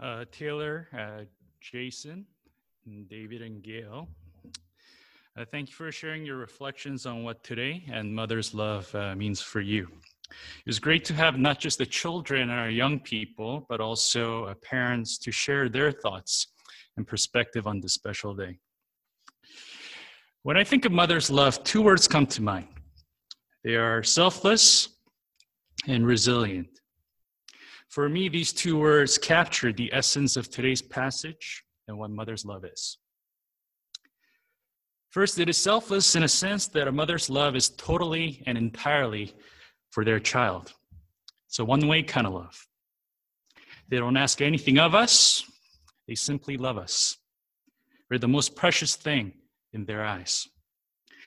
uh, Taylor, uh, Jason, David, and Gail. Uh, thank you for sharing your reflections on what today and Mother's Love uh, means for you. It was great to have not just the children and our young people, but also uh, parents to share their thoughts and perspective on this special day. When I think of mother's love, two words come to mind they are selfless and resilient. For me, these two words capture the essence of today's passage and what mother's love is. First, it is selfless in a sense that a mother's love is totally and entirely for their child. It's a one way kind of love. They don't ask anything of us, they simply love us. We're the most precious thing in their eyes.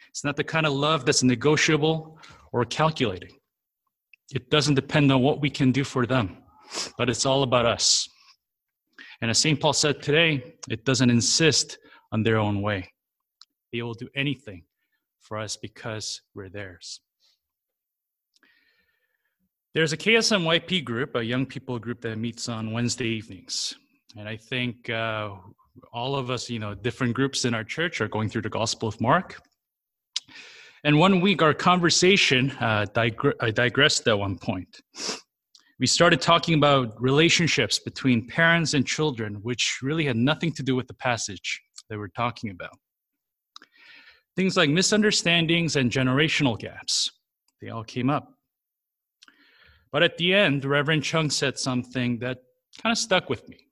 It's not the kind of love that's negotiable or calculating. It doesn't depend on what we can do for them but it's all about us. And as St. Paul said today, it doesn't insist on their own way. They will do anything for us because we're theirs. There's a KSMYP group, a young people group that meets on Wednesday evenings. And I think uh, all of us, you know, different groups in our church are going through the Gospel of Mark. And one week, our conversation uh, digre- digressed at one point we started talking about relationships between parents and children, which really had nothing to do with the passage that we're talking about. Things like misunderstandings and generational gaps, they all came up. But at the end, Reverend Chung said something that kind of stuck with me.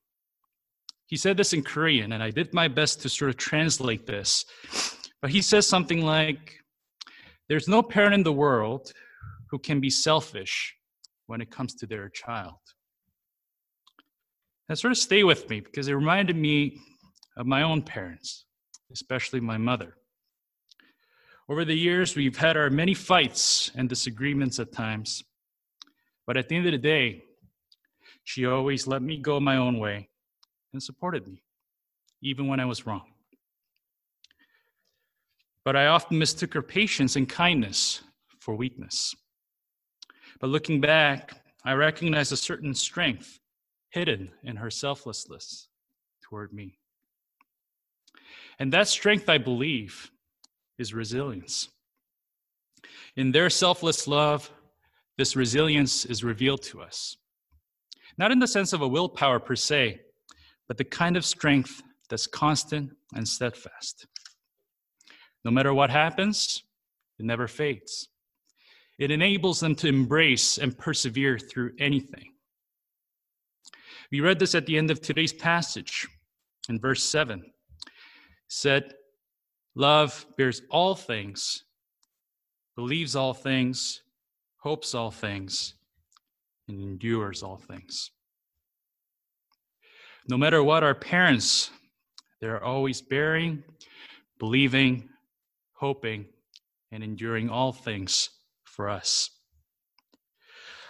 He said this in Korean, and I did my best to sort of translate this. But he says something like, There's no parent in the world who can be selfish when it comes to their child. That sort of stay with me because it reminded me of my own parents, especially my mother. Over the years, we've had our many fights and disagreements at times, but at the end of the day, she always let me go my own way and supported me, even when I was wrong. But I often mistook her patience and kindness for weakness. But looking back, I recognize a certain strength hidden in her selflessness toward me. And that strength, I believe, is resilience. In their selfless love, this resilience is revealed to us. Not in the sense of a willpower per se, but the kind of strength that's constant and steadfast. No matter what happens, it never fades. It enables them to embrace and persevere through anything. We read this at the end of today's passage in verse 7. It said, Love bears all things, believes all things, hopes all things, and endures all things. No matter what our parents, they're always bearing, believing, hoping, and enduring all things for us.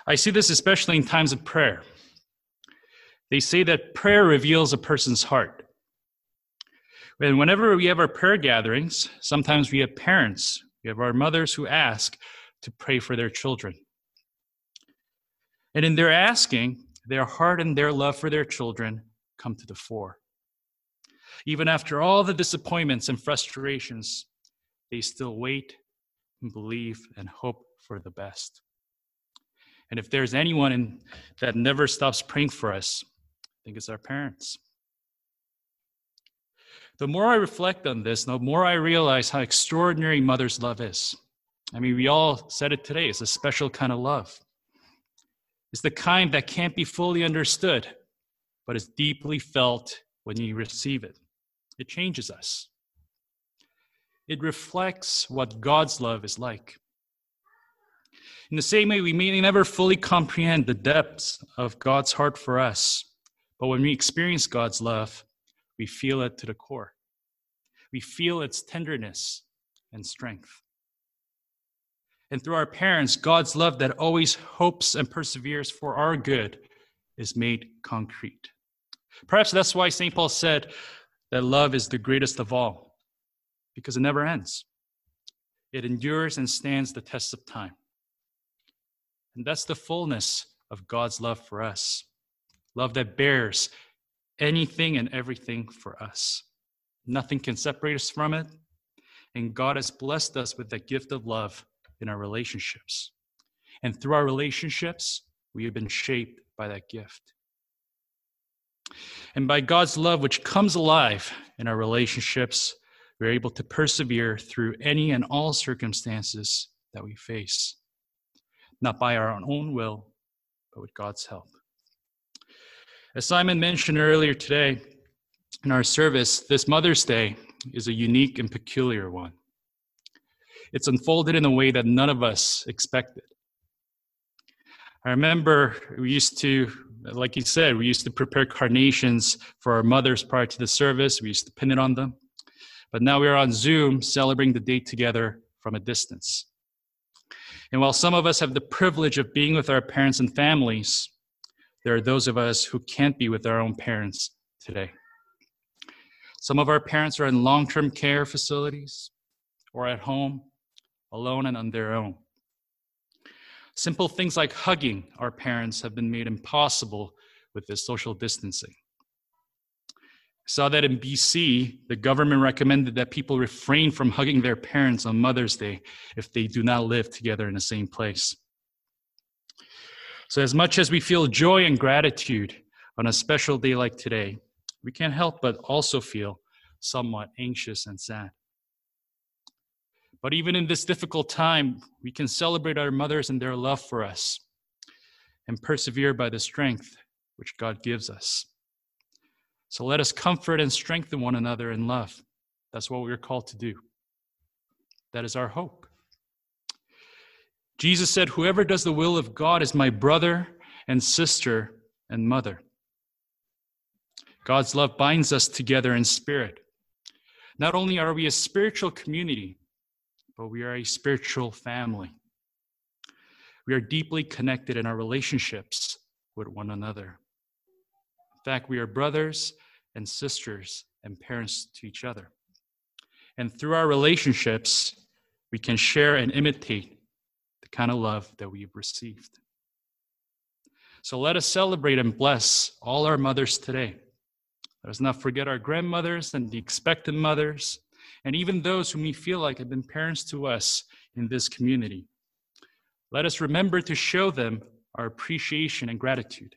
I see this especially in times of prayer. They say that prayer reveals a person's heart. And whenever we have our prayer gatherings, sometimes we have parents, we have our mothers who ask to pray for their children. And in their asking, their heart and their love for their children come to the fore. Even after all the disappointments and frustrations, they still wait and believe and hope for the best. And if there's anyone in, that never stops praying for us, I think it's our parents. The more I reflect on this, the more I realize how extraordinary mother's love is. I mean, we all said it today it's a special kind of love. It's the kind that can't be fully understood, but is deeply felt when you receive it. It changes us. It reflects what God's love is like. In the same way, we may never fully comprehend the depths of God's heart for us, but when we experience God's love, we feel it to the core. We feel its tenderness and strength. And through our parents, God's love that always hopes and perseveres for our good is made concrete. Perhaps that's why St. Paul said that love is the greatest of all, because it never ends. It endures and stands the test of time. And that's the fullness of God's love for us love that bears, anything and everything for us. Nothing can separate us from it. And God has blessed us with the gift of love in our relationships. And through our relationships, we have been shaped by that gift. And by God's love, which comes alive in our relationships, we're able to persevere through any and all circumstances that we face, not by our own will, but with God's help. As Simon mentioned earlier today in our service, this Mother's Day is a unique and peculiar one. It's unfolded in a way that none of us expected. I remember we used to, like you said, we used to prepare carnations for our mothers prior to the service. We used to pin it on them. But now we're on Zoom celebrating the date together from a distance. And while some of us have the privilege of being with our parents and families, there are those of us who can't be with our own parents today. Some of our parents are in long term care facilities or at home, alone and on their own. Simple things like hugging our parents have been made impossible with this social distancing. Saw that in BC, the government recommended that people refrain from hugging their parents on Mother's Day if they do not live together in the same place. So, as much as we feel joy and gratitude on a special day like today, we can't help but also feel somewhat anxious and sad. But even in this difficult time, we can celebrate our mothers and their love for us and persevere by the strength which God gives us. So let us comfort and strengthen one another in love. That's what we're called to do. That is our hope. Jesus said, Whoever does the will of God is my brother and sister and mother. God's love binds us together in spirit. Not only are we a spiritual community, but we are a spiritual family. We are deeply connected in our relationships with one another. In fact, we are brothers and sisters and parents to each other. And through our relationships, we can share and imitate the kind of love that we've received. So let us celebrate and bless all our mothers today. Let us not forget our grandmothers and the expectant mothers, and even those whom we feel like have been parents to us in this community. Let us remember to show them our appreciation and gratitude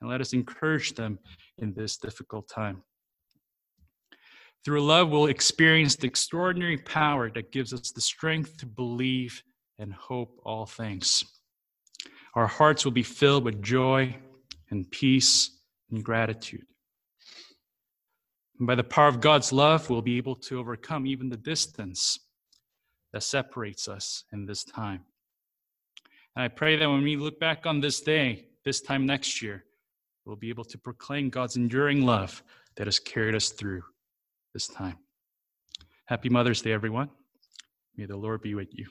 and let us encourage them in this difficult time. Through love, we'll experience the extraordinary power that gives us the strength to believe and hope all things. Our hearts will be filled with joy and peace and gratitude. And by the power of God's love, we'll be able to overcome even the distance that separates us in this time. And I pray that when we look back on this day, this time next year, we'll be able to proclaim God's enduring love that has carried us through this time. Happy Mother's Day, everyone. May the Lord be with you.